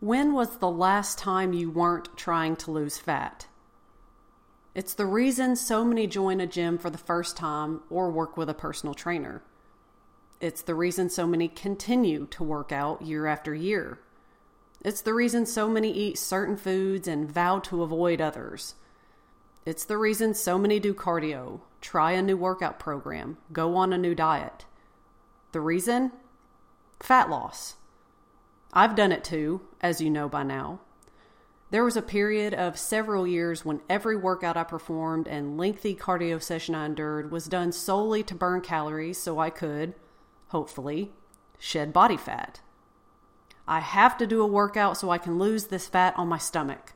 When was the last time you weren't trying to lose fat? It's the reason so many join a gym for the first time or work with a personal trainer. It's the reason so many continue to work out year after year. It's the reason so many eat certain foods and vow to avoid others. It's the reason so many do cardio, try a new workout program, go on a new diet. The reason? Fat loss. I've done it too, as you know by now. There was a period of several years when every workout I performed and lengthy cardio session I endured was done solely to burn calories so I could, hopefully, shed body fat. I have to do a workout so I can lose this fat on my stomach.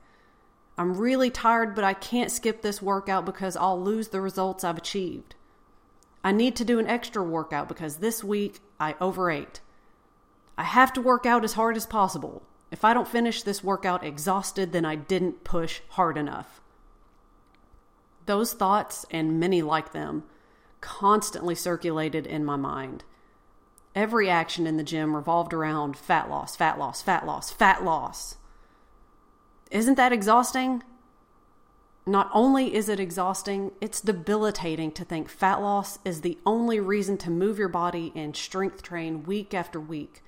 I'm really tired, but I can't skip this workout because I'll lose the results I've achieved. I need to do an extra workout because this week I overate. I have to work out as hard as possible. If I don't finish this workout exhausted, then I didn't push hard enough. Those thoughts, and many like them, constantly circulated in my mind. Every action in the gym revolved around fat loss, fat loss, fat loss, fat loss. Isn't that exhausting? Not only is it exhausting, it's debilitating to think fat loss is the only reason to move your body and strength train week after week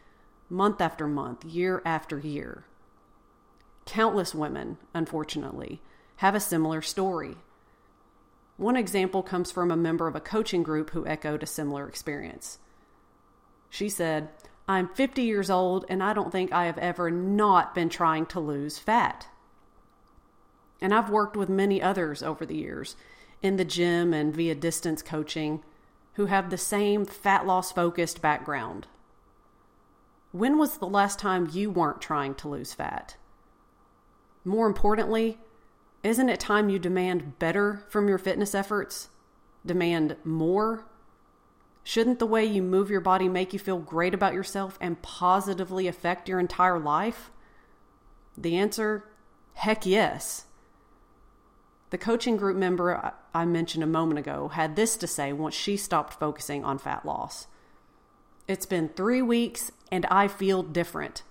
month after month, year after year. Countless women, unfortunately, have a similar story. One example comes from a member of a coaching group who echoed a similar experience. She said, I'm 50 years old and I don't think I have ever not been trying to lose fat. And I've worked with many others over the years in the gym and via distance coaching who have the same fat loss focused background. When was the last time you weren't trying to lose fat? More importantly, isn't it time you demand better from your fitness efforts? Demand more? Shouldn't the way you move your body make you feel great about yourself and positively affect your entire life? The answer heck yes. The coaching group member I mentioned a moment ago had this to say once she stopped focusing on fat loss. It's been three weeks and I feel different.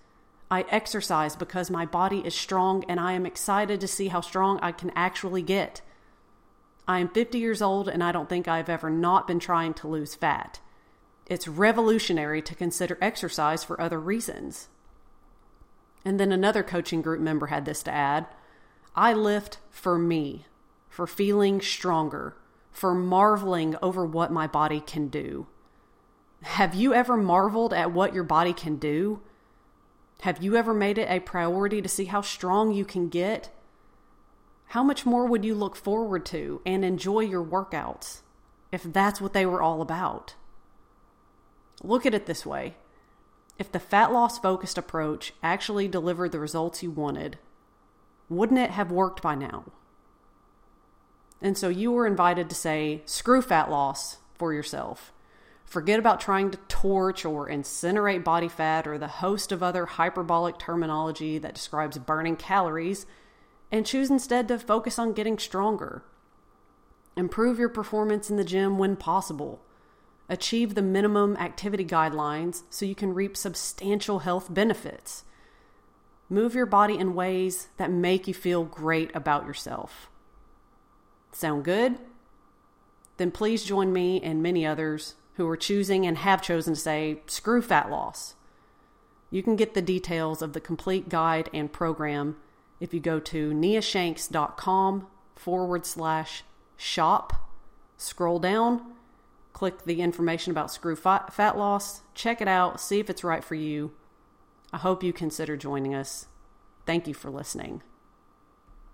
I exercise because my body is strong and I am excited to see how strong I can actually get. I am 50 years old and I don't think I've ever not been trying to lose fat. It's revolutionary to consider exercise for other reasons. And then another coaching group member had this to add I lift for me, for feeling stronger, for marveling over what my body can do. Have you ever marveled at what your body can do? Have you ever made it a priority to see how strong you can get? How much more would you look forward to and enjoy your workouts if that's what they were all about? Look at it this way if the fat loss focused approach actually delivered the results you wanted, wouldn't it have worked by now? And so you were invited to say, screw fat loss for yourself. Forget about trying to torch or incinerate body fat or the host of other hyperbolic terminology that describes burning calories, and choose instead to focus on getting stronger. Improve your performance in the gym when possible. Achieve the minimum activity guidelines so you can reap substantial health benefits. Move your body in ways that make you feel great about yourself. Sound good? Then please join me and many others who are choosing and have chosen to say, screw fat loss. You can get the details of the complete guide and program if you go to niashanks.com forward slash shop, scroll down, click the information about screw fat loss, check it out, see if it's right for you. I hope you consider joining us. Thank you for listening.